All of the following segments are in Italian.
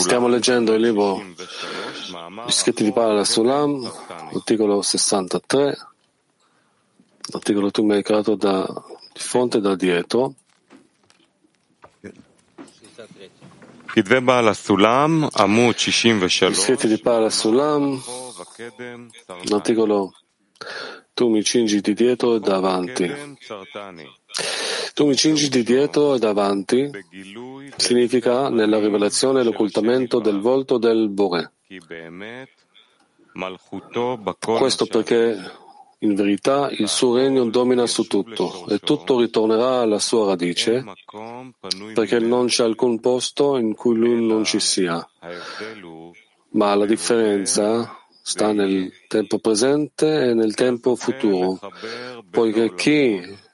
Stiamo leggendo il libro Gli scritti di Pala Sulam, articolo 63, l'articolo tu mi hai creato da, di fronte e da dietro. Gli scritti di Pala Sulam, l'articolo tu mi cingi di dietro e davanti. Di dietro e davanti significa nella rivelazione l'occultamento del volto del Bore. Questo perché in verità il suo regno domina su tutto e tutto ritornerà alla sua radice perché non c'è alcun posto in cui lui non ci sia. Ma la differenza sta nel tempo presente e nel tempo futuro, poiché chi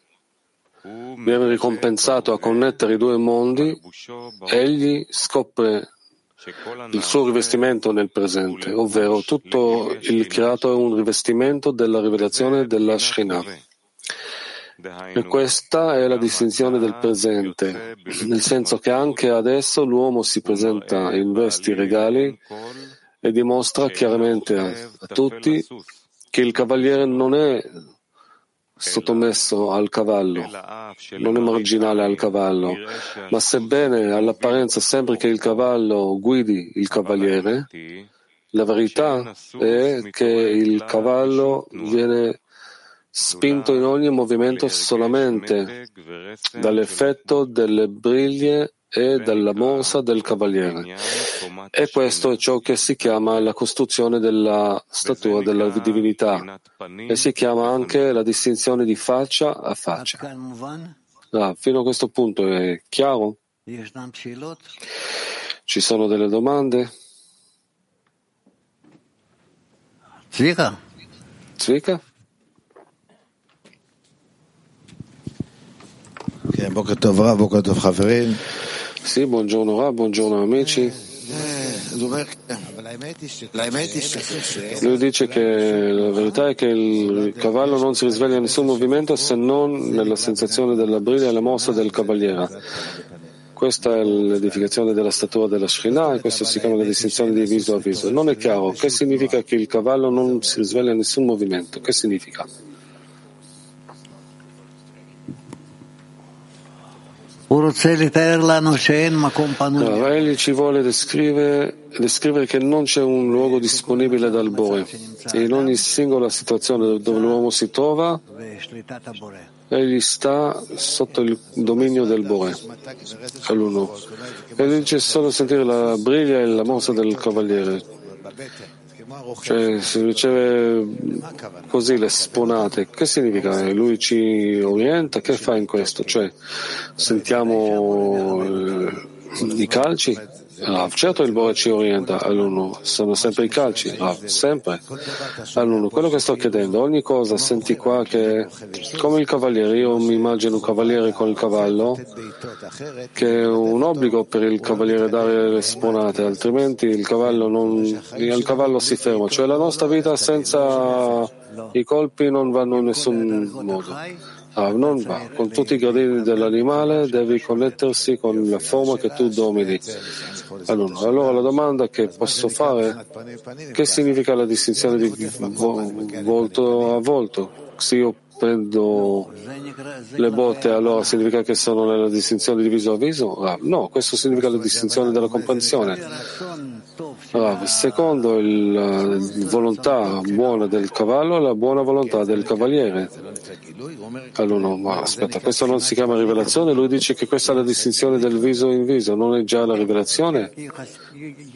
viene ricompensato a connettere i due mondi, egli scopre il suo rivestimento nel presente, ovvero tutto il creato è un rivestimento della rivelazione della Shekhinah. E questa è la distinzione del presente, nel senso che anche adesso l'uomo si presenta in vesti regali e dimostra chiaramente a, a tutti che il cavaliere non è sottomesso al cavallo, non è marginale al cavallo, ma sebbene all'apparenza sembri che il cavallo guidi il cavaliere, la verità è che il cavallo viene spinto in ogni movimento solamente dall'effetto delle briglie e dalla morsa del cavaliere. E questo è ciò che si chiama la costruzione della statura della divinità e si chiama anche la distinzione di faccia a faccia. Ah, fino a questo punto è chiaro? Ci sono delle domande? Zvika? Zvika? Sì, buongiorno Ra, buongiorno amici. Lui dice che la verità è che il cavallo non si risveglia in nessun movimento se non nella sensazione della briglia e la mossa del cavaliere. Questa è l'edificazione della statua della Shekhinah e questo si chiama la distinzione di viso a viso. Non è chiaro che significa che il cavallo non si risveglia in nessun movimento. Che significa? No, egli ci vuole descrivere, descrivere, che non c'è un luogo disponibile dal Bore in ogni singola situazione dove l'uomo si trova, egli sta sotto il dominio del Bore. E dice solo sentire la briglia e la mossa del cavaliere. Cioè, si riceve così le sponate, che significa? Lui ci orienta, che fa in questo? Cioè, sentiamo i calci? Rav, certo il Bore ci orienta all'uno, sono sempre i calci, Rav, sempre all'uno. Quello che sto chiedendo, ogni cosa senti qua che come il cavaliere, io mi immagino un cavaliere con il cavallo, che è un obbligo per il cavaliere dare le sponate, altrimenti il cavallo, non, il cavallo si ferma, cioè la nostra vita senza i colpi non vanno in nessun modo. Ah, non va. Con tutti i gradini dell'animale devi connettersi con la forma che tu domini. Allora, allora la domanda che posso fare, che significa la distinzione di volto a volto? Se io prendo le botte, allora significa che sono nella distinzione di viso a viso? Ah, no, questo significa la distinzione della comprensione. Ah, secondo la volontà buona del cavallo, la buona volontà del cavaliere. Allora, no, ma aspetta, questo non si chiama rivelazione? Lui dice che questa è la distinzione del viso in viso, non è già la rivelazione?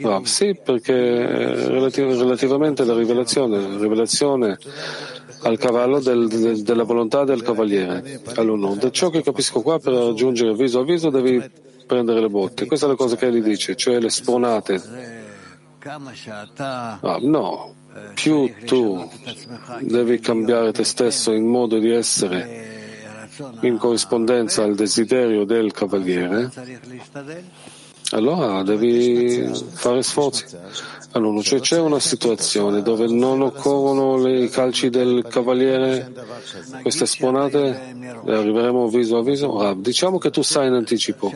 Ah, sì, perché relativ- relativamente alla rivelazione, la rivelazione al cavallo del, del, della volontà del cavaliere. Allora, da ciò che capisco qua, per raggiungere viso a viso devi prendere le botte. Questa è la cosa che egli dice, cioè le spronate. Ah, no, più tu devi cambiare te stesso in modo di essere in corrispondenza al desiderio del cavaliere, allora devi fare sforzi. Allora, cioè c'è una situazione dove non occorrono i calci del cavaliere, queste sponate, le arriveremo viso a viso. Ah, diciamo che tu sai in anticipo,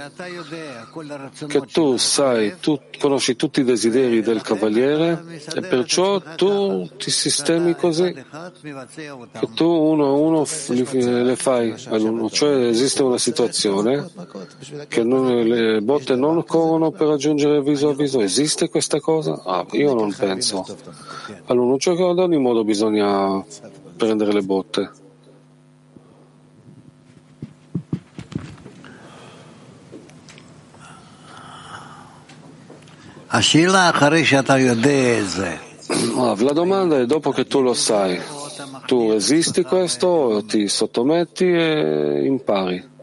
che tu sai, tu conosci tutti i desideri del cavaliere e perciò tu ti sistemi così, che tu uno a uno le fai all'uno. Cioè esiste una situazione che non, le botte non occorrono per raggiungere viso a viso. Esiste questa cosa? Ah, io non penso. Allora, non c'è che ad ogni modo bisogna prendere le botte. la domanda è dopo che tu lo sai, tu resisti questo, ti sottometti e impari.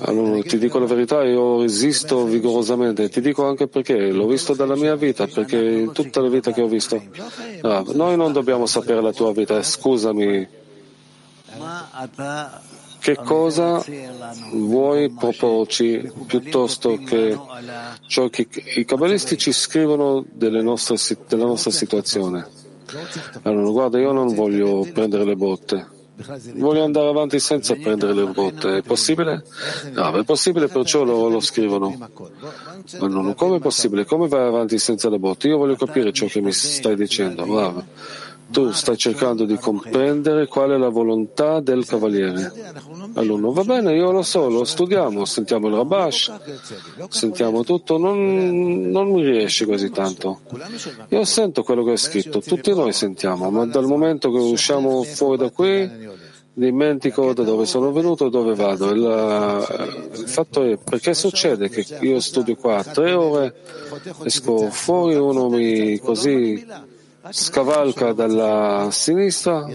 Allora, ti dico la verità, io resisto vigorosamente, ti dico anche perché, l'ho visto dalla mia vita, perché in tutta la vita che ho visto. No, noi non dobbiamo sapere la tua vita, scusami. Che cosa vuoi proporci piuttosto che ciò che i cabalisti ci scrivono nostre, della nostra situazione? Allora, guarda, io non voglio prendere le botte. Voglio andare avanti senza prendere le botte. È possibile? No, è possibile, perciò lo, lo scrivono. Ma non, come è possibile? Come vai avanti senza le botte? Io voglio capire ciò che mi stai dicendo. Bravo. Tu stai cercando di comprendere qual è la volontà del cavaliere. Allora, va bene, io lo so, lo studiamo, sentiamo il Rabash, sentiamo tutto, non, non mi riesce così tanto. Io sento quello che è scritto, tutti noi sentiamo, ma dal momento che usciamo fuori da qui, dimentico da dove sono venuto e dove vado. Il, il, fatto è perché succede che io studio qua tre ore, esco fuori, uno mi così scavalca dalla sinistra,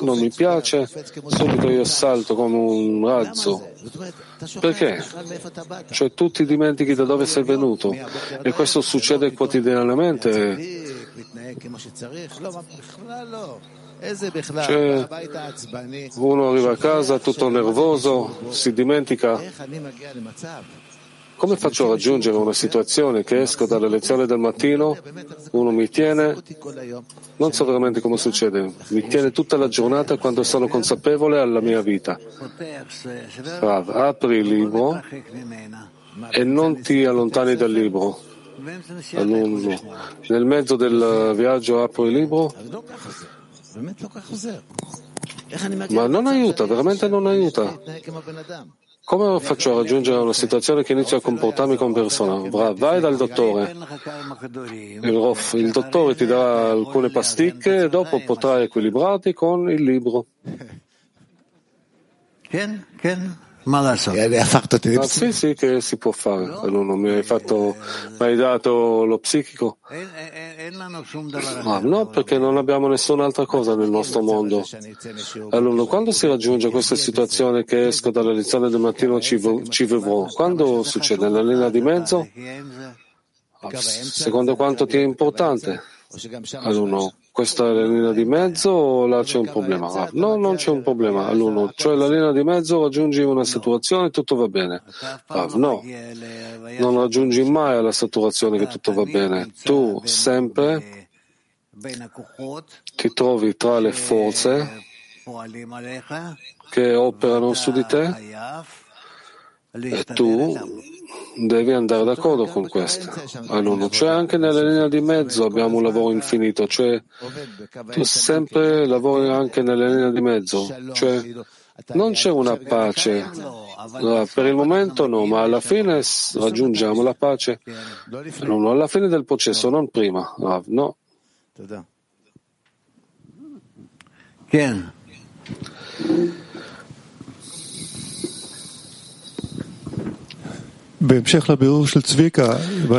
non mi piace, subito io salto come un razzo. Perché? Cioè tu ti dimentichi da dove sei venuto e questo succede quotidianamente. Cioè, uno arriva a casa tutto nervoso, si dimentica come faccio a raggiungere una situazione che esco dalle lezioni del mattino, uno mi tiene, non so veramente come succede, mi tiene tutta la giornata quando sono consapevole alla mia vita. Rav, apri il libro e non ti allontani dal libro. Alunno. Nel mezzo del viaggio apro il libro, ma non aiuta, veramente non aiuta. Come faccio a raggiungere una situazione che inizio a comportarmi come persona? Vai dal dottore. Il, rof, il dottore ti darà alcune pasticche e dopo potrai equilibrarti con il libro. Ma sì, sì, che si può fare. Allora, mi hai, fatto, mi hai dato lo psichico? Ma no, perché non abbiamo nessun'altra cosa nel nostro mondo. Allora, quando si raggiunge questa situazione che esco dalla lezione del mattino ci, ci vivrò, quando succede? Nella linea di mezzo? Secondo quanto ti è importante? Allora, questa è la linea di mezzo o là c'è un problema? Ah, no, non c'è un problema all'uno, cioè la linea di mezzo raggiungi una saturazione e tutto va bene. Ah, no, non raggiungi mai la saturazione che tutto va bene. Tu sempre ti trovi tra le forze che operano su di te tu devi andare d'accordo con questo. Allora, cioè anche nella linea di mezzo abbiamo un lavoro infinito, cioè tu sempre lavori anche nella linea di mezzo, cioè non c'è una pace. Per il momento no, ma alla fine raggiungiamo la pace. No, alla fine del processo, non prima. No. Ken.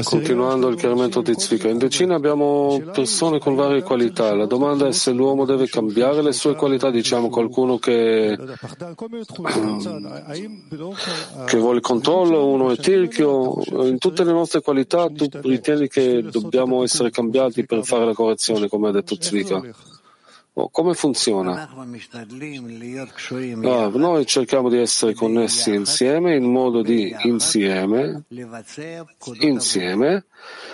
Continuando il chiarimento di Zvika, in decina abbiamo persone con varie qualità. La domanda è se l'uomo deve cambiare le sue qualità, diciamo qualcuno che, che vuole controllo, uno è tirchio. In tutte le nostre qualità tu ritieni che dobbiamo essere cambiati per fare la correzione, come ha detto Zvika? Oh, come funziona? Rav, noi cerchiamo di essere connessi insieme in modo di insieme, insieme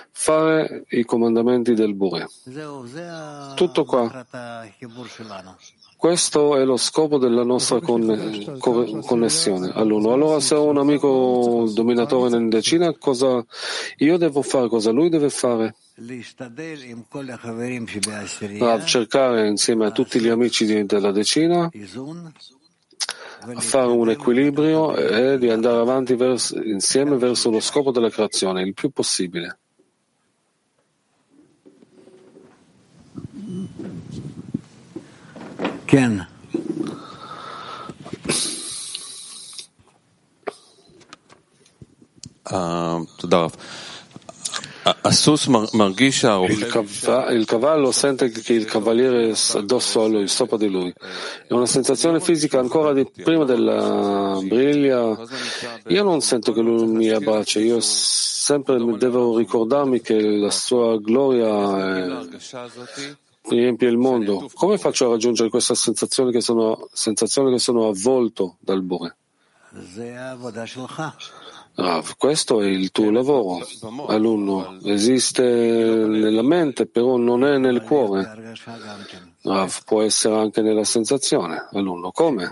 fare i comandamenti del Bure. Tutto qua. Questo è lo scopo della nostra conne- connessione all'uno. Allora, se ho un amico dominatore in decina, cosa io devo fare, cosa lui deve fare? A cercare insieme a tutti gli amici della decina a fare un equilibrio e di andare avanti verso, insieme verso lo scopo della creazione il più possibile. Ken. תודה רב. Il, cava- il, cavallo sente che il cavaliere è addosso a lui, sopra di lui. È una sensazione fisica ancora di prima della briglia. Io non sento che lui mi abbraccia, io sempre devo ricordarmi che la sua gloria riempie il mondo. Come faccio a raggiungere questa sensazione che sono, sensazione che sono avvolto dal Bore? Rav, questo è il tuo lavoro, alunno. Esiste nella mente, però non è nel cuore. Rav, può essere anche nella sensazione, alunno. Come?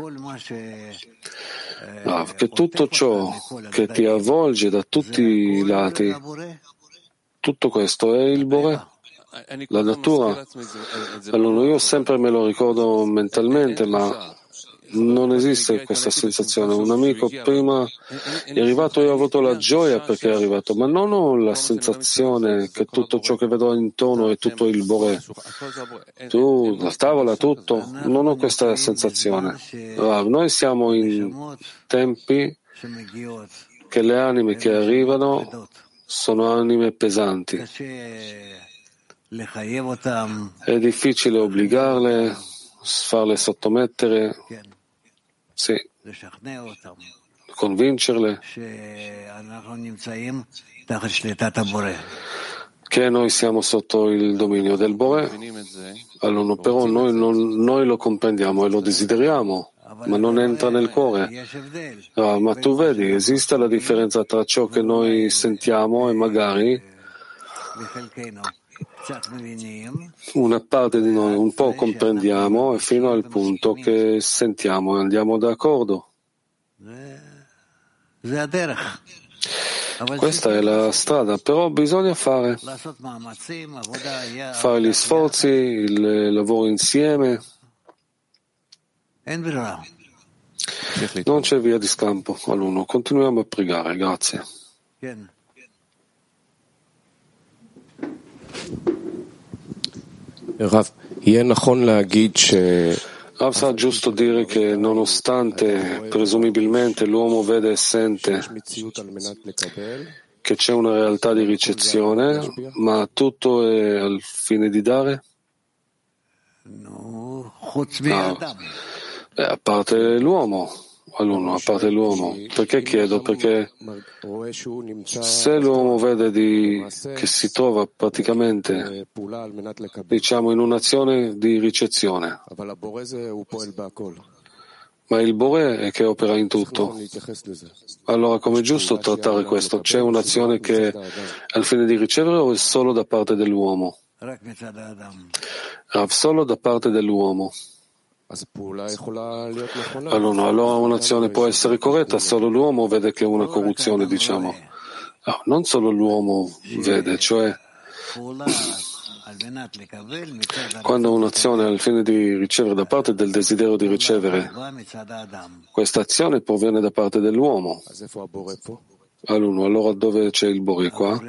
Rav, che tutto ciò che ti avvolge da tutti i lati, tutto questo è il Bore? La natura? Allora, io sempre me lo ricordo mentalmente, ma non esiste questa sensazione. Un amico prima è arrivato e ho avuto la gioia perché è arrivato, ma non ho la sensazione che tutto ciò che vedo intorno è tutto il Bore. Tu, la tavola, tutto, non ho questa sensazione. Allora, noi siamo in tempi che le anime che arrivano sono anime pesanti. È difficile obbligarle, farle sottomettere. Sì. Convincerle. Che noi siamo sotto il dominio del Bore, allora, però noi, non, noi lo comprendiamo e lo desideriamo, ma non entra nel cuore. Ah, ma tu vedi, esiste la differenza tra ciò che noi sentiamo e magari una parte di noi un po' comprendiamo fino al punto che sentiamo e andiamo d'accordo. Questa è la strada, però bisogna fare, fare gli sforzi, il lavoro insieme. Non c'è via di scampo all'uno. Continuiamo a pregare. Grazie. Rav, sa giusto dire che nonostante presumibilmente l'uomo vede e sente che c'è una realtà di ricezione, ma tutto è al fine di dare? No. Eh, a parte l'uomo all'uno, a parte l'uomo. Perché chiedo? Perché se l'uomo vede di, che si trova praticamente, diciamo, in un'azione di ricezione, ma il Bore è che opera in tutto. Allora, come è giusto trattare questo? C'è un'azione che è al fine di ricevere o è solo da parte dell'uomo? Solo da parte dell'uomo. Allora, allora un'azione può essere corretta, solo l'uomo vede che è una corruzione, diciamo. No, non solo l'uomo vede, cioè quando un'azione ha il fine di ricevere da parte del desiderio di ricevere, questa azione proviene da parte dell'uomo. All'uno, allora dove c'è il Bore qua?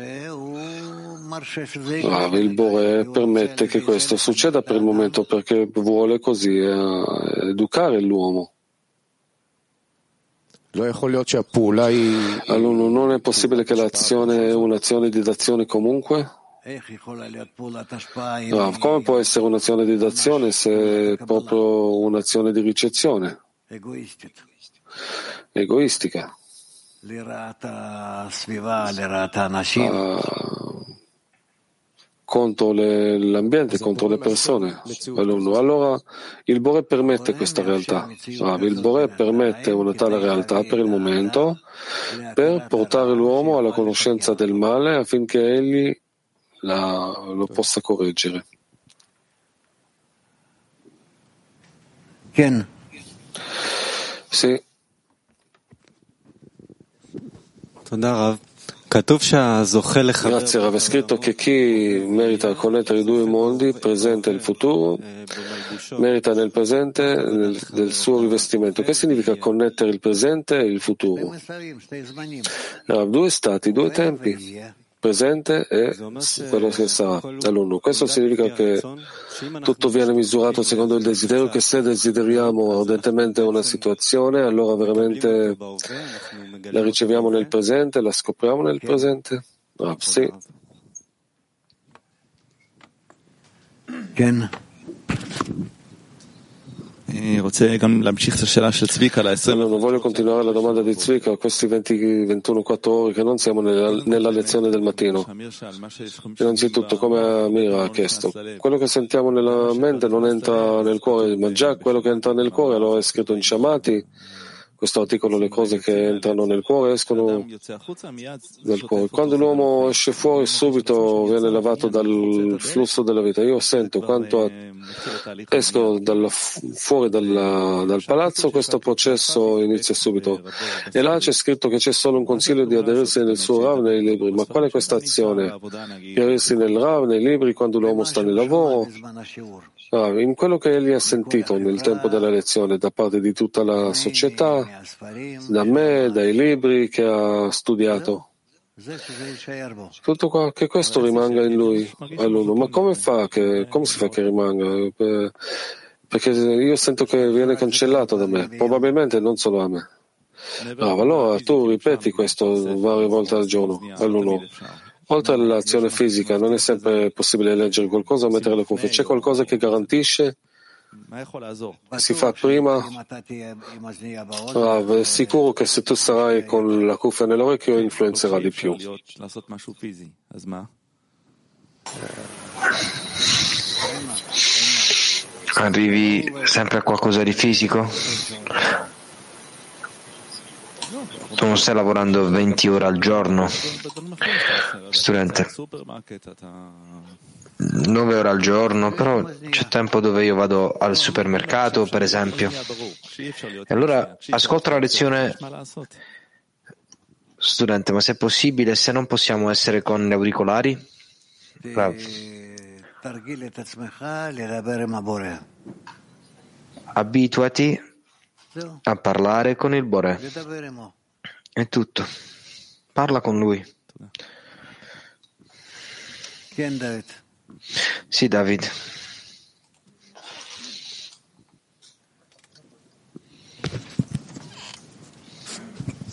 Rav, il Bore permette che questo succeda per il momento perché vuole così eh, educare l'uomo. Allora, non è possibile che l'azione è un'azione di dazione comunque? Rav, come può essere un'azione di dazione se è proprio un'azione di ricezione? Egoistica. Uh, contro le, l'ambiente, contro le persone. Allora il Bore permette questa realtà. Il Bore permette una tale realtà per il momento per portare l'uomo alla conoscenza del male affinché egli la, lo possa correggere. Sì. Grazie Rav, è scritto che chi merita connettere i due mondi, presente e il futuro, merita nel presente nel, del suo rivestimento. Che significa connettere il presente e il futuro? Rav, due stati, due tempi presente e quello che sarà all'uno. Questo significa che tutto viene misurato secondo il desiderio, che se desideriamo ardentemente una situazione, allora veramente la riceviamo nel presente, la scopriamo nel presente? Ah, sì. Allora, voglio continuare la domanda di Zvika, questi 20, 21, 4 ore che non siamo nella, nella lezione del mattino. Innanzitutto, come Amira ha chiesto, quello che sentiamo nella mente non entra nel cuore, ma già quello che entra nel cuore allora è scritto in Shamati questo articolo le cose che entrano nel cuore escono dal cuore. Quando l'uomo esce fuori subito viene lavato dal flusso della vita. Io sento quanto esco dal, fuori dalla, dal palazzo, questo processo inizia subito. E là c'è scritto che c'è solo un consiglio di aderirsi nel suo Rav nei libri. Ma qual è questa azione? Di aderirsi nel Rav nei libri quando l'uomo sta nel lavoro? Ah, in quello che egli ha sentito nel tempo della lezione da parte di tutta la società, da me, dai libri che ha studiato. Tutto qua, che questo rimanga in lui, all'uno. Ma come fa che, come si fa che rimanga? Perché io sento che viene cancellato da me, probabilmente non solo a me. Bravo, allora tu ripeti questo varie volte al giorno, all'uno. Oltre all'azione fisica, non è sempre possibile leggere qualcosa o mettere le cuffie. C'è qualcosa che garantisce? Si fa prima? Ah, sicuro che se tu sarai con la cuffia nell'orecchio influenzerà di più. Arrivi sempre a qualcosa di fisico? Tu non stai lavorando 20 ore al giorno, studente. 9 ore al giorno, però c'è tempo dove io vado al supermercato, per esempio. E allora ascolta la lezione. Studente, ma se è possibile, se non possiamo essere con gli auricolari? Bravo. Abituati a parlare con il Bore. È tutto. Parla con lui. Sì, David.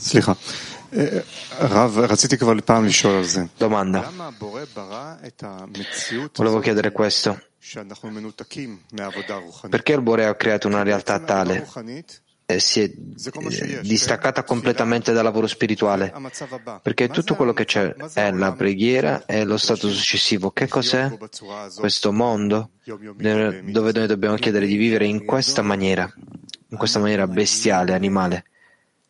סליחה. רב, רציתי כבר פעם לשאול על זה. Domanda. למה הבורא ברא את המציאות Volevo הזאת chiedere questo. שאנחנו מנותקים מהעבודה הרוחנית? Perché il Bore ha creato una realtà tale רוחנית e si è distaccata completamente dal lavoro spirituale, perché tutto quello che c'è è la preghiera e lo stato successivo. Che cos'è questo mondo dove noi dobbiamo chiedere di vivere in questa maniera, in questa maniera bestiale, animale?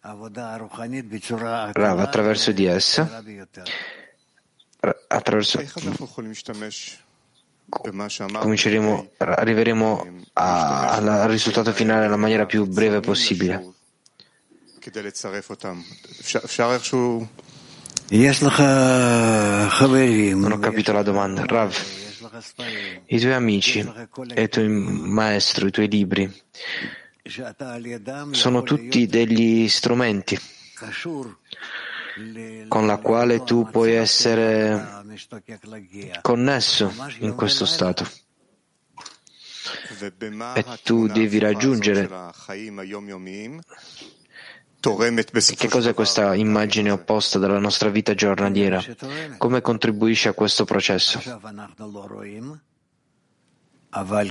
Rav, attraverso di essa, attraverso cominceremo, arriveremo a, al risultato finale nella maniera più breve possibile. Non ho capito la domanda. Rav, i tuoi amici i tuoi maestri, i tuoi libri, sono tutti degli strumenti? con la quale tu puoi למצב essere שאתה משתוקק להגיע. connesso in questo stato. ובמה E tu התמונה devi ההפוכה הזאת raggiungere של החיים היומיומיים תורמת בסופו Che של cos'è דבר questa immagine opposta della nostra vita giornaliera? Come contribuisce a questo processo? עכשיו אנחנו לא רואים, אבל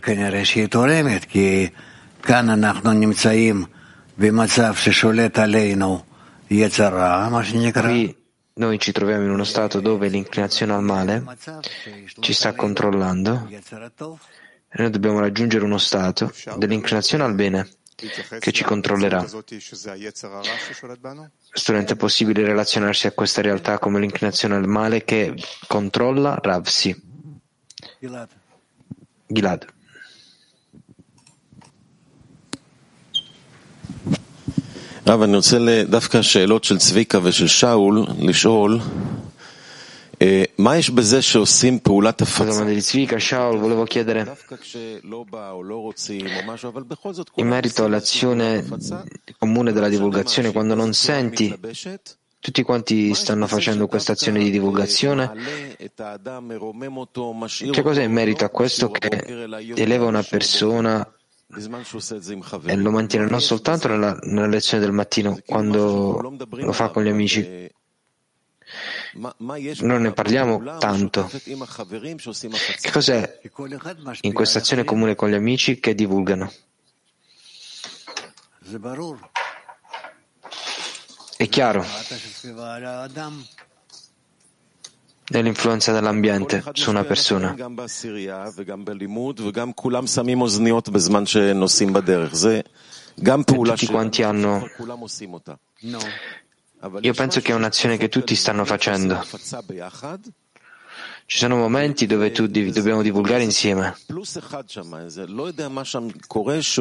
Qui noi ci troviamo in uno stato dove l'inclinazione al male ci sta controllando e noi dobbiamo raggiungere uno stato dell'inclinazione al bene che ci controllerà. Studente, è possibile relazionarsi a questa realtà come l'inclinazione al male che controlla Ravsi. Gilad. רב, אני רוצה דווקא שאלות של צביקה ושל שאול לשאול מה יש בזה שעושים פעולת הפצה? di Zvika, Shaul, volevo chiedere in merito all'azione comune della divulgazione, quando non senti tutti quanti stanno facendo questa azione di divulgazione. Che cosa è in merito a questo che eleva una persona e lo mantiene non soltanto nella, nella lezione del mattino, quando lo fa con gli amici, non ne parliamo tanto. Che cos'è in questa azione comune con gli amici che divulgano? È chiaro. È l'influenza dell'ambiente su una persona. Tutti quanti hanno io penso che è un'azione che tutti stanno facendo. Ci sono momenti dove tutti dobbiamo divulgare insieme.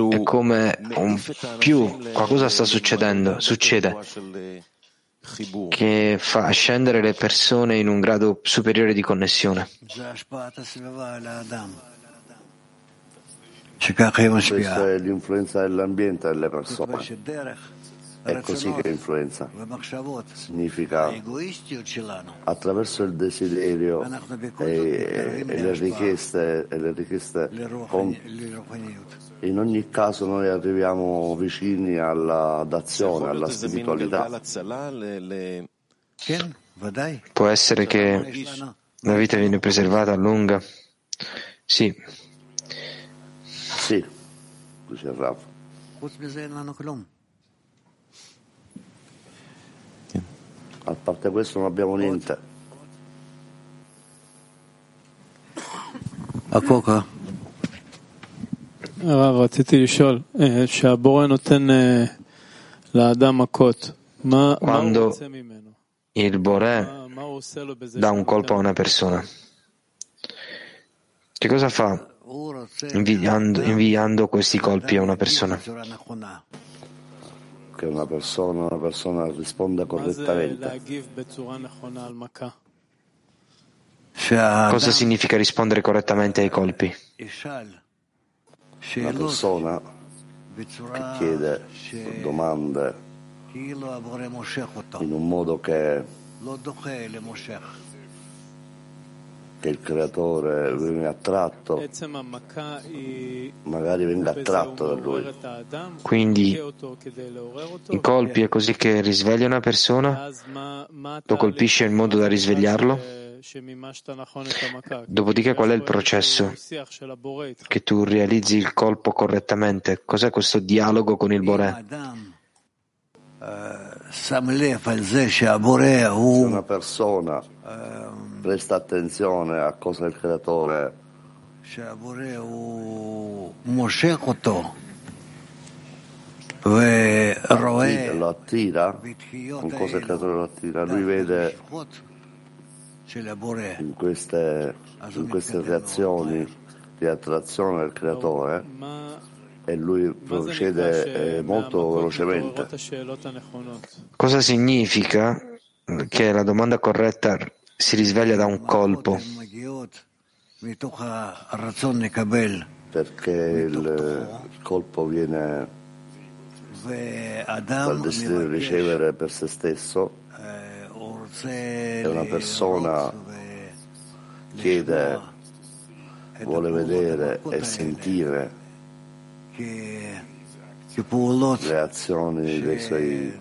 È come un più, qualcosa sta succedendo, succede, che fa scendere le persone in un grado superiore di connessione. Questa è l'influenza dell'ambiente alle persone. È così che influenza. Significa attraverso il desiderio e, e le richieste, e le richieste con, in ogni caso noi arriviamo vicini alla, d'azione, alla spiritualità. Può essere che la vita viene preservata a lunga? Sì. Sì, dice Rav. A parte questo non abbiamo niente. הקוקה. הרב, רציתי לשאול, שהבורא נותן לאדם מכות, מה הוא רוצה ממנו? Il Boré dà un colpo a una persona. Che cosa fa inviando, inviando questi colpi a una persona? Che una persona, una persona risponda correttamente. Cosa significa rispondere correttamente ai colpi? Una persona che chiede domande in un modo che che il creatore viene attratto, magari venga attratto da lui. Quindi i colpi è così che risveglia una persona, lo colpisce in modo da risvegliarlo. Dopodiché qual è il processo? Che tu realizzi il colpo correttamente. Cos'è questo dialogo con il Boré? Se una persona presta attenzione a cosa il creatore lo attira, con cosa il creatore lo attira, lui vede in queste, in queste reazioni di attrazione del creatore e lui procede eh, molto velocemente. Cosa significa che la domanda corretta si risveglia da un colpo? Perché il colpo viene dal desiderio di ricevere per se stesso. E una persona chiede, vuole vedere e sentire le azioni dei suoi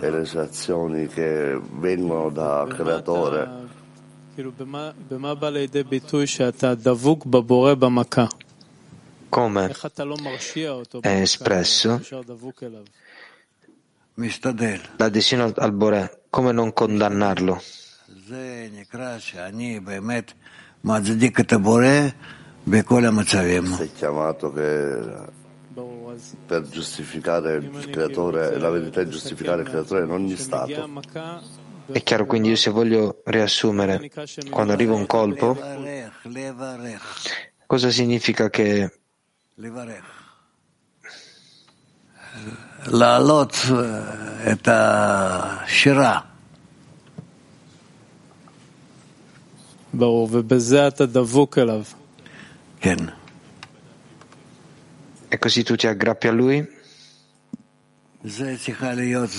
e le sue azioni che vengono dal creatore. come? È espresso? l'adesione al Bore, come non condannarlo? Sei chiamato che per giustificare il creatore, la verità è giustificare il creatore in ogni stato. È chiaro, quindi io se voglio riassumere, quando arriva un colpo, cosa significa che להעלות את השירה. ברור, ובזה אתה דבוק אליו. כן. E così tu ti aggrappi a lui? זה צריכה להיות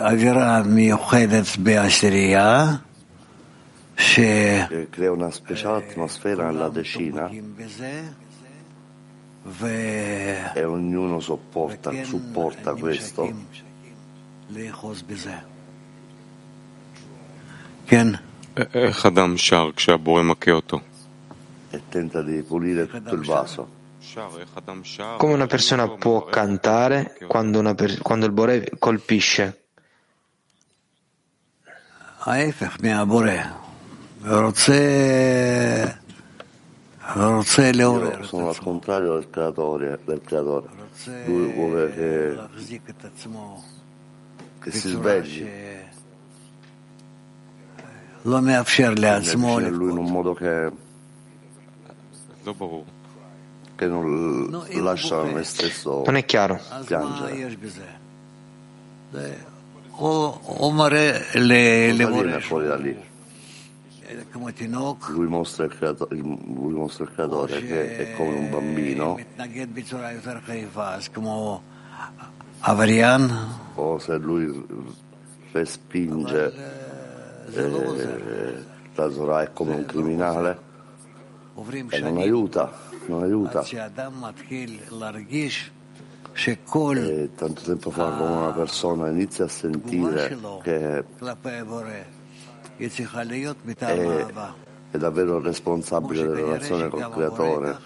אווירה מיוחדת בעשירייה, ש... crea una speciale atmosfera nella decina e ognuno sopporta, supporta questo. איך אדם שר כשהבורא מכה אותו? e tenta di pulire tutto il vaso. Come una persona può cantare quando, per- quando il Bore colpisce? Io sono al contrario del creatore, del creatore. lui vuole che, che si svegli Lo mi riesce a lui in un modo che che non lasciano me stesso non è chiaro. piangere. Cosa viene fuori da lì? Lui mostra, creatore, lui mostra il creatore, che è come un bambino. o se lui respinge eh, la Zora è come un criminale? e non aiuta, non aiuta. E tanto tempo fa come una persona inizia a sentire che è, è davvero responsabile della relazione col creatore.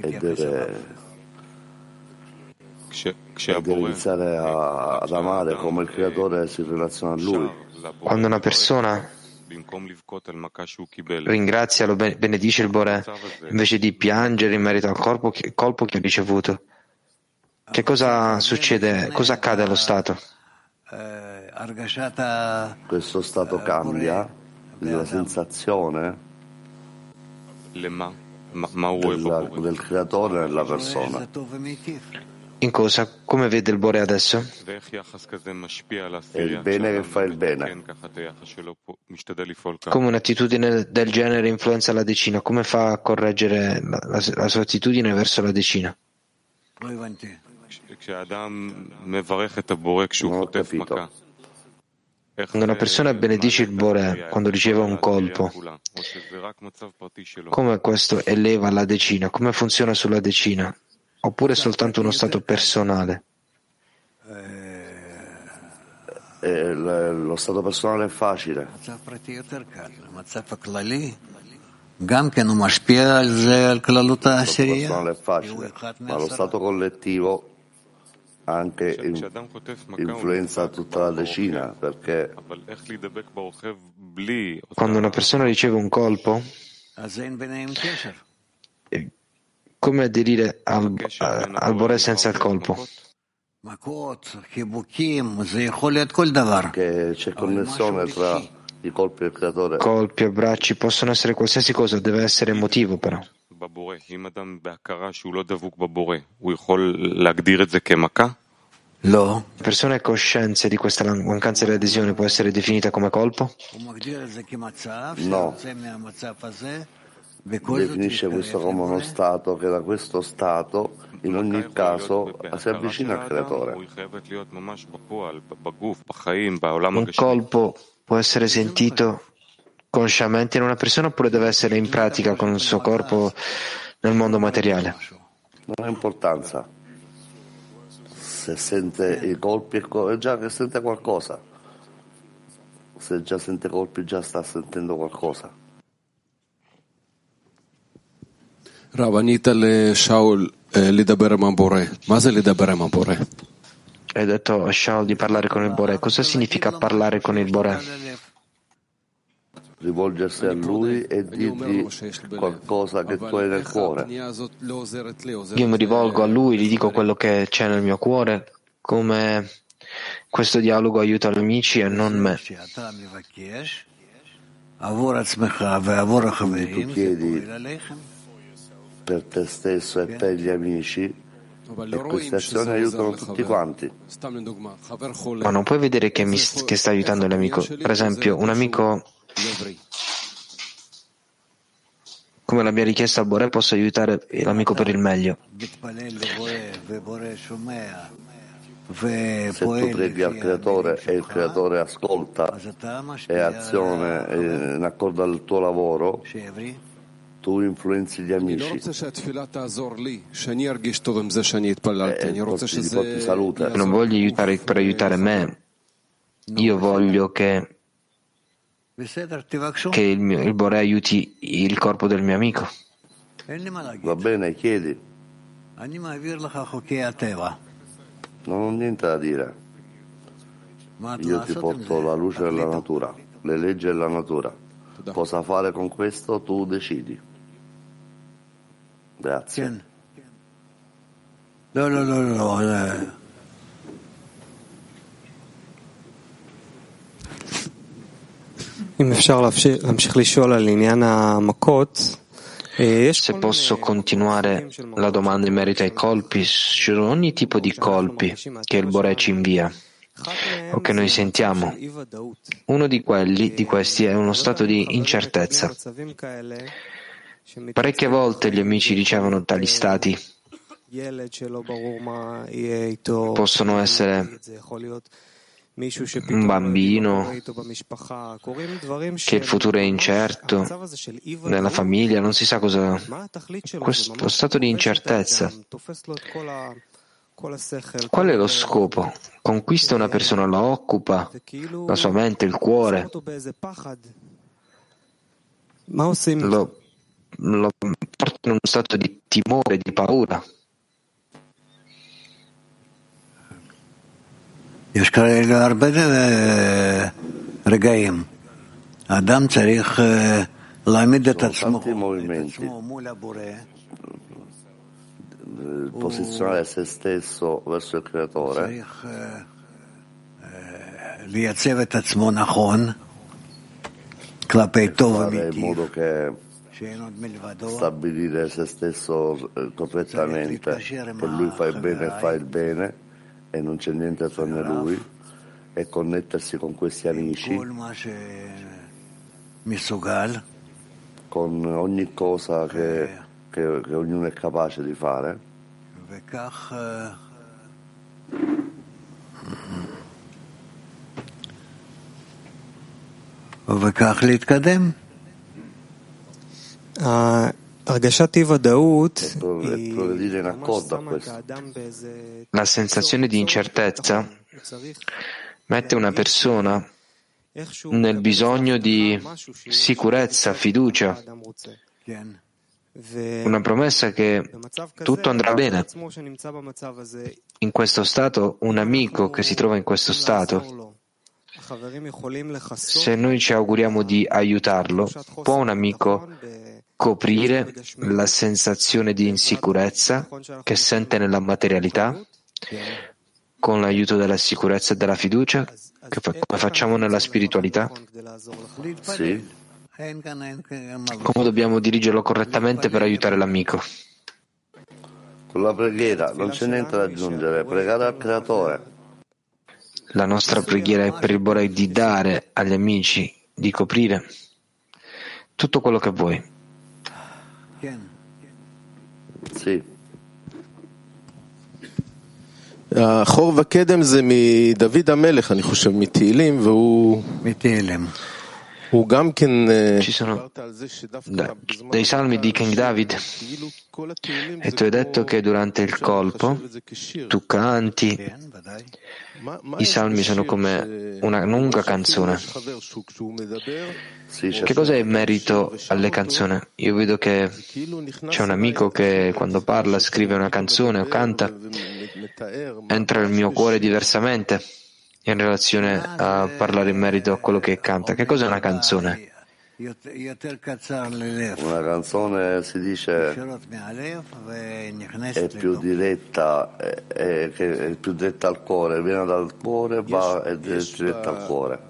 e deve deve iniziare a, ad amare come il creatore si relaziona a lui. Quando una persona ringrazia, lo benedice il Bore, invece di piangere in merito al corpo, colpo che ha ricevuto. Che cosa succede? Cosa accade allo Stato? Questo Stato cambia la sensazione del, del creatore nella persona in cosa, come vede il Bore adesso? È il bene che fa il bene. Come un'attitudine del genere influenza la decina, come fa a correggere la, la, la sua attitudine verso la decina? Quando una persona benedice il Bore quando riceve un colpo, come questo eleva la decina? Come funziona sulla decina? oppure soltanto uno stato personale? Eh, lo stato personale è facile. Lo stato personale è facile, ma lo stato collettivo anche in, influenza tutta la decina, perché quando una persona riceve un colpo eh, come aderire al, al Bore senza il colpo? Che c'è connessione tra i colpi e il creatore. Colpi, abbracci, possono essere qualsiasi cosa, deve essere emotivo però. La persona è coscienza di questa mancanza di adesione può essere definita come colpo? No definisce questo come uno stato che da questo stato in ogni caso si avvicina al creatore. Un colpo può essere sentito consciamente in una persona oppure deve essere in pratica con il suo corpo nel mondo materiale? Non ha importanza. Se sente i colpi è già che sente qualcosa. Se già sente colpi già sta sentendo qualcosa. רב, ענית לשאול אה, לדבר עם הבורא. מה זה לדבר עם הבורא? hai detto a Shaul di parlare con il Bore. Cosa significa parlare con il Bore? Rivolgersi a lui e dirgli qualcosa che tu hai nel cuore. Io mi rivolgo a lui, gli dico quello che c'è nel mio cuore, come questo dialogo aiuta gli amici e non me. Quindi tu chiedi per te stesso e per gli amici e queste azioni aiutano tutti quanti. Ma non puoi vedere che, mi, che sta aiutando l'amico. Per esempio, un amico come la mia richiesta al Bore posso aiutare l'amico per il meglio. Se tu preghi al creatore e il creatore ascolta e azione in accordo al tuo lavoro, tu influenzi gli amici. Eh, non voglio aiutare per aiutare me, io voglio che, che il, mio, il Bore aiuti il corpo del mio amico. Va bene, chiedi. Non ho niente da dire. Io ti porto la luce della natura, le leggi della natura. Cosa fare con questo tu decidi. Grazie. No, no, no, no. no. Eh. Se posso continuare la domanda in merito ai colpi, su ogni tipo di colpi che il Bore ci invia o che noi sentiamo, uno di quelli di questi è uno stato di incertezza. Parecchie volte gli amici ricevono tali stati. Possono essere un bambino, che il futuro è incerto, nella famiglia non si sa cosa. Questo stato di incertezza. Qual è lo scopo? Conquista una persona, la occupa, la sua mente, il cuore. Lo lo porta in uno stato di timore, di paura. Sono tanti movimenti. Eh, posizionare se stesso verso il creatore. In modo che stabilire se stesso eh, correttamente, che lui fa il bene e fa il bene e non c'è niente tranne lui e connettersi con questi amici con ogni cosa che, che, che ognuno è capace di fare וכך להתקדם. La sensazione di incertezza mette una persona nel bisogno di sicurezza, fiducia, una promessa che tutto andrà bene. In questo stato, un amico che si trova in questo stato, se noi ci auguriamo di aiutarlo, può un amico coprire la sensazione di insicurezza che sente nella materialità con l'aiuto della sicurezza e della fiducia, fa, come facciamo nella spiritualità? Sì. Come dobbiamo dirigerlo correttamente per aiutare l'amico? Con la preghiera non c'è niente da aggiungere, pregare al creatore. La nostra preghiera è per il Borei di dare agli amici, di coprire tutto quello che vuoi. Sì. החור וקדם זה מדוד המלך, אני חושב, מתהילים, והוא... מתהילים. Ci sono dei salmi di King David e tu hai detto che durante il colpo tu canti. I salmi sono come una lunga canzone. Che cosa è in merito alle canzoni? Io vedo che c'è un amico che quando parla scrive una canzone o canta, entra nel mio cuore diversamente in relazione a parlare in merito a quello che canta. Che cos'è una canzone? Una canzone si dice è più diretta, è, è, è più diretta al cuore, viene dal cuore va è diretta al cuore.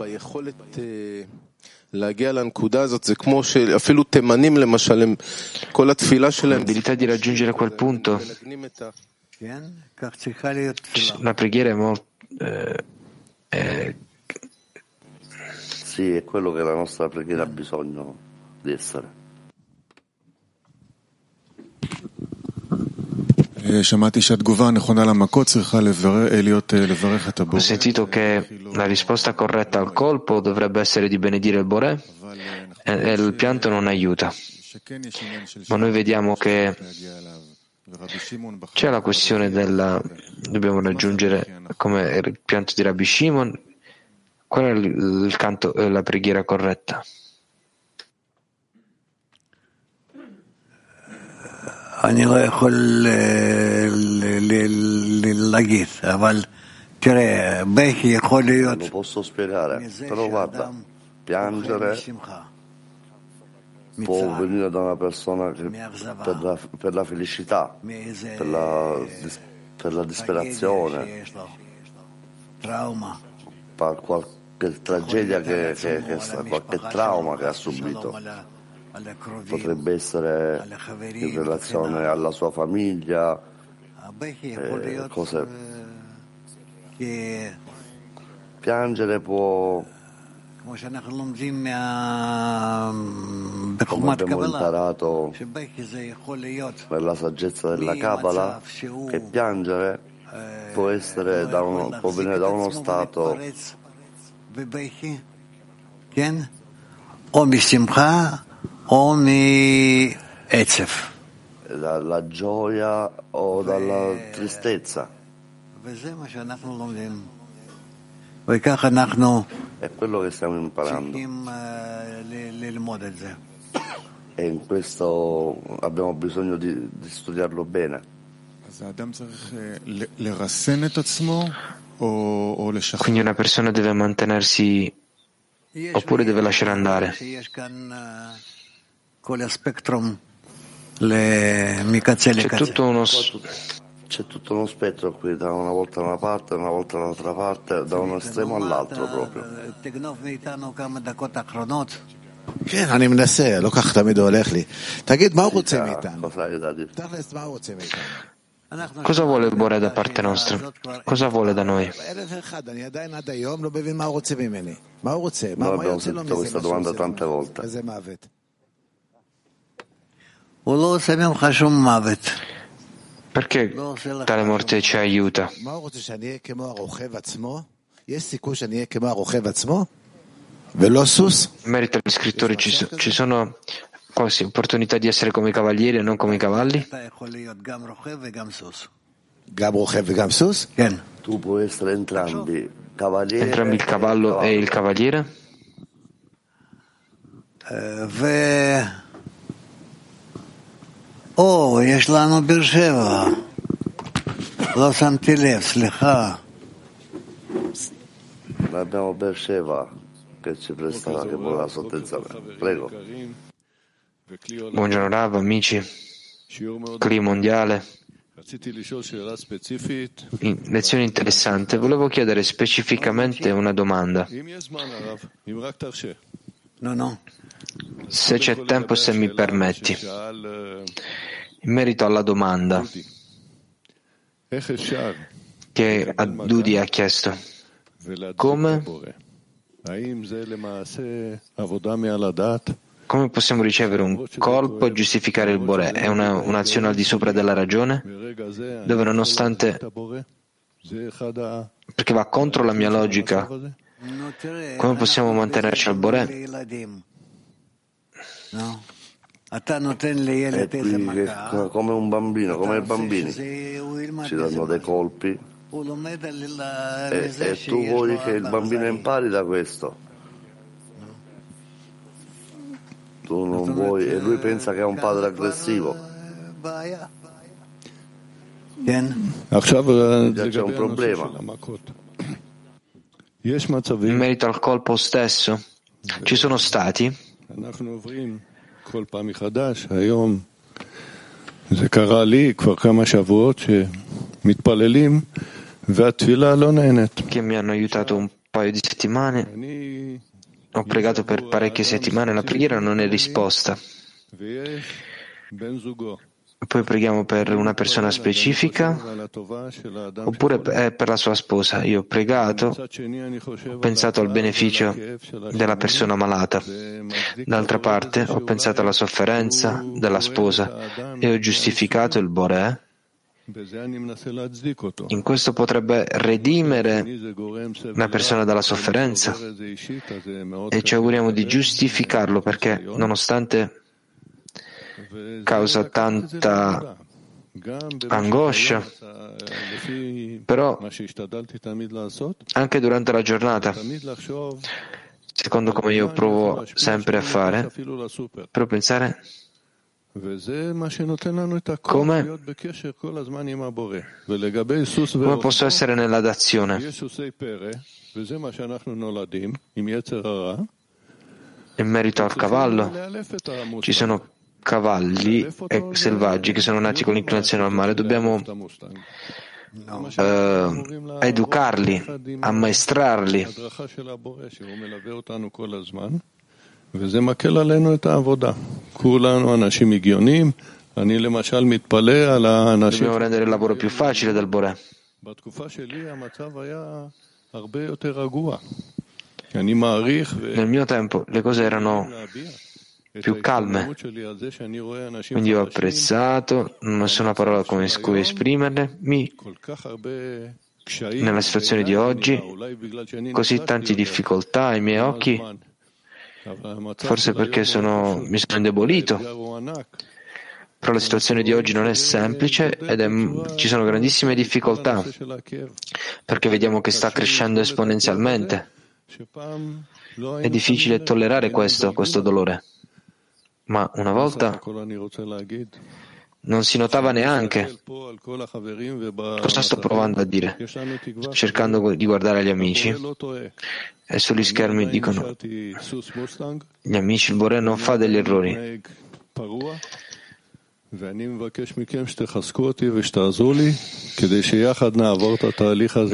L'abilità di raggiungere quel punto, la preghiera è molto eh, eh, sì, è quello che la nostra preghiera ha bisogno di essere. Ho sentito che la risposta corretta al colpo dovrebbe essere di benedire il Boré e il pianto non aiuta. Ma noi vediamo che c'è la questione della dobbiamo raggiungere come il pianto di Rabbi Shimon qual è il canto, la preghiera corretta? אני לא יכול להגיד, אבל תראה, בכי יכול להיות Non lo posso spiegare, però guarda, piangere può venire da una persona che per la, per la felicità, per la, per la disperazione, per qualche tragedia che, che, che, qualche trauma che ha subito. Potrebbe essere in relazione alla sua famiglia, eh, cose. Piangere può come abbiamo imparato nella saggezza della Kabbalah, che piangere può, essere da uno, può venire da uno stato dalla gioia o dalla tristezza. È quello che stiamo imparando. E in questo abbiamo bisogno di, di studiarlo bene. Quindi una persona deve mantenersi oppure deve lasciare andare. C'è tutto uno c'è tutto uno spettro qui, da una volta da una parte, una volta dall'altra parte, da un estremo all'altro proprio. כן, אני מנסה, לא כך תמיד הולך לי. תגיד, מה הוא רוצה מאיתנו? תכלס, מה הוא רוצה מאיתנו? Cosa vuole il Bore da parte nostra? Cosa vuole da noi? אני עדיין עד היום לא מבין מה הוא רוצה ממני. מה הוא רוצה? מה יוצא לו מזה? questa domanda tante volte. Perché tale morte ci aiuta? In merito agli scrittori ci, so, ci sono quasi opportunità di essere come i cavalieri e non come i cavalli? Tu puoi essere entrambi, cavaliere Entrambi il cavallo e il cavaliere? או, יש לנו באר שבע. לא שמתי לב, סליחה. Abbiamo Beersheba che ci presta che voleva sottenzare. Prego. Buongiorno Rav, amici. Cli mondiale. In lezione interessante. Volevo chiedere specificamente una domanda. No, no. Se c'è tempo, se mi permetti. In merito alla domanda che Dudi ha chiesto, come, come possiamo ricevere un colpo e giustificare il Boré? È una, un'azione al di sopra della ragione? Dove nonostante, perché va contro la mia logica, Come possiamo mantenerci al Boré? E qui come un bambino, come i bambini, ci danno dei colpi e, e tu vuoi che il bambino impari da questo. Tu non vuoi e lui pensa che è un padre aggressivo. Già c'è un problema. In merito al colpo stesso, ci sono stati כל פעם מחדש, היום זה קרה לי כבר כמה שבועות שמתפללים והתפילה לא נהנית. Che mi hanno aiutato un paio di settimane. Ho pregato per parecchie settimane, la preghiera non è risposta. Poi preghiamo per una persona specifica oppure per la sua sposa. Io ho pregato, ho pensato al beneficio della persona malata. D'altra parte ho pensato alla sofferenza della sposa e ho giustificato il Boré. In questo potrebbe redimere la persona dalla sofferenza e ci auguriamo di giustificarlo perché nonostante causa tanta angoscia, però anche durante la giornata, secondo come io provo sempre a fare, però pensare come, come posso essere nella dazione. In merito al cavallo, ci sono cavalli e selvaggi che sono nati con l'inclinazione al male, dobbiamo eh, educarli, ammaestrarli. וזה מקל עלינו את העבודה. כולנו אנשים הגיוניים, אני למשל מתפלא על האנשים... Dobbiamo rendere il lavoro più facile del Boré. בתקופה שלי המצב היה הרבה יותר רגוע. אני מעריך... Nel mio tempo le cose erano più calme. Quindi ho apprezzato, non so una parola come cui esprimerle, mi, nella situazione di oggi, così tante difficoltà ai miei occhi, forse perché sono, mi sono indebolito. Però la situazione di oggi non è semplice ed è, ci sono grandissime difficoltà perché vediamo che sta crescendo esponenzialmente. È difficile tollerare questo, questo dolore. Ma una volta non si notava neanche. Cosa sto provando a dire? Sto cercando di guardare gli amici e sugli schermi dicono gli amici il Boré non fa degli errori.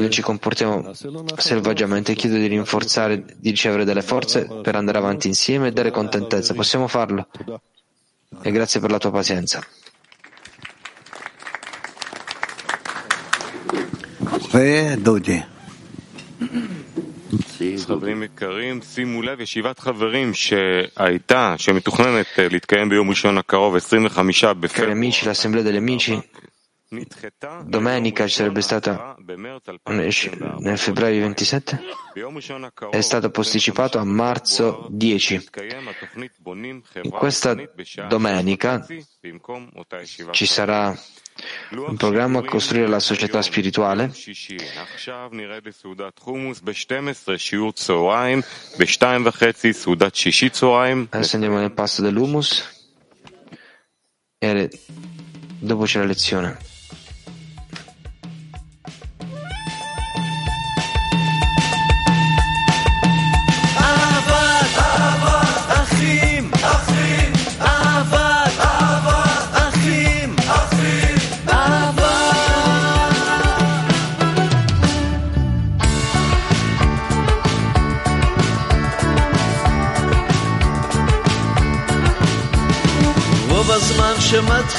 Noi ci comportiamo selvaggiamente, chiedo di rinforzare, di ricevere delle forze per andare avanti insieme e dare contentezza. Possiamo farlo? E grazie per la tua pazienza. Dodi. חברים יקרים, שימו לב, ישיבת חברים שהייתה, שמתוכננת להתקיים ביום ראשון הקרוב, 25 Cari amici, l'assemblea degli amici domenica ci sarebbe stata nel febbraio 27 è stato posticipato a marzo 10 in questa domenica ci sarà un programma a costruire la società spirituale? Adesso andiamo nel passo dell'humus. E dopo c'è la lezione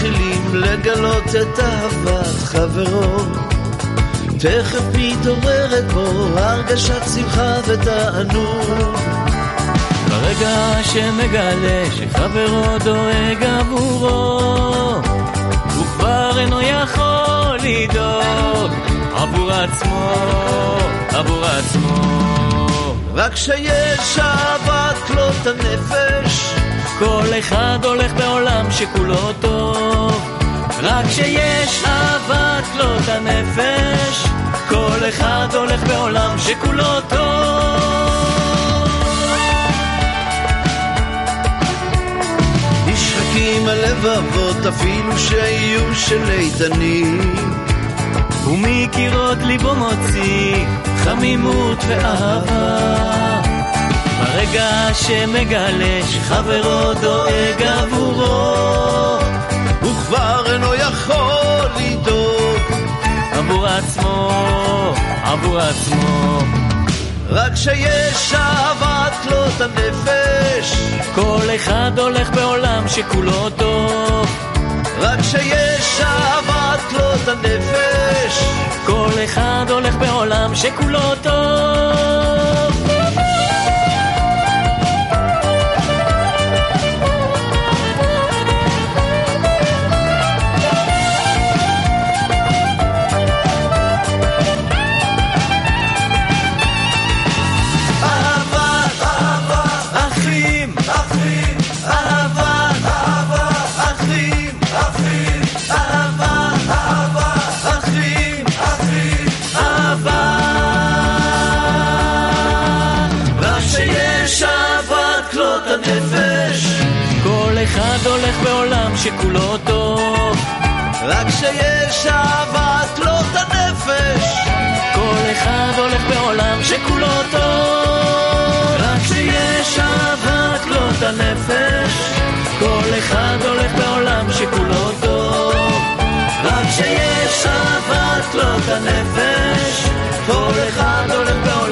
שמתחילים לגלות את אהבת חברו. תכף מתעוררת בו הרגשת שמחה ותענוג. ברגע שמגלה שחברו דואג עבורו הוא כבר אינו יכול לדאוג עבור עצמו, עבור עצמו. רק כשיש אהבת כלות הנפש כל אחד הולך בעולם שכולו טוב. רק כשיש אהבת כלות הנפש כל אחד הולך בעולם שכולו טוב. נשחקים הלבבות אפילו שיהיו של איתנים. ומקירות ליבו מוציא חמימות ואהבה ברגע שמגלה שחברו דואג עבורו הוא כבר אינו יכול לדאוג. עבור עצמו, עבור עצמו. רק כשיש אהבת כלות הנפש כל אחד הולך בעולם שכולו טוב. רק כשיש אהבת כלות הנפש כל אחד הולך בעולם שכולו טוב שכולו טוב. רק כשיש אהבת כלות הנפש. כל אחד הולך בעולם שכולו טוב. רק כשיש אהבת כלות הנפש. כל אחד הולך בעולם שכולו טוב. רק כשיש אהבת כלות הנפש. כל אחד הולך בעולם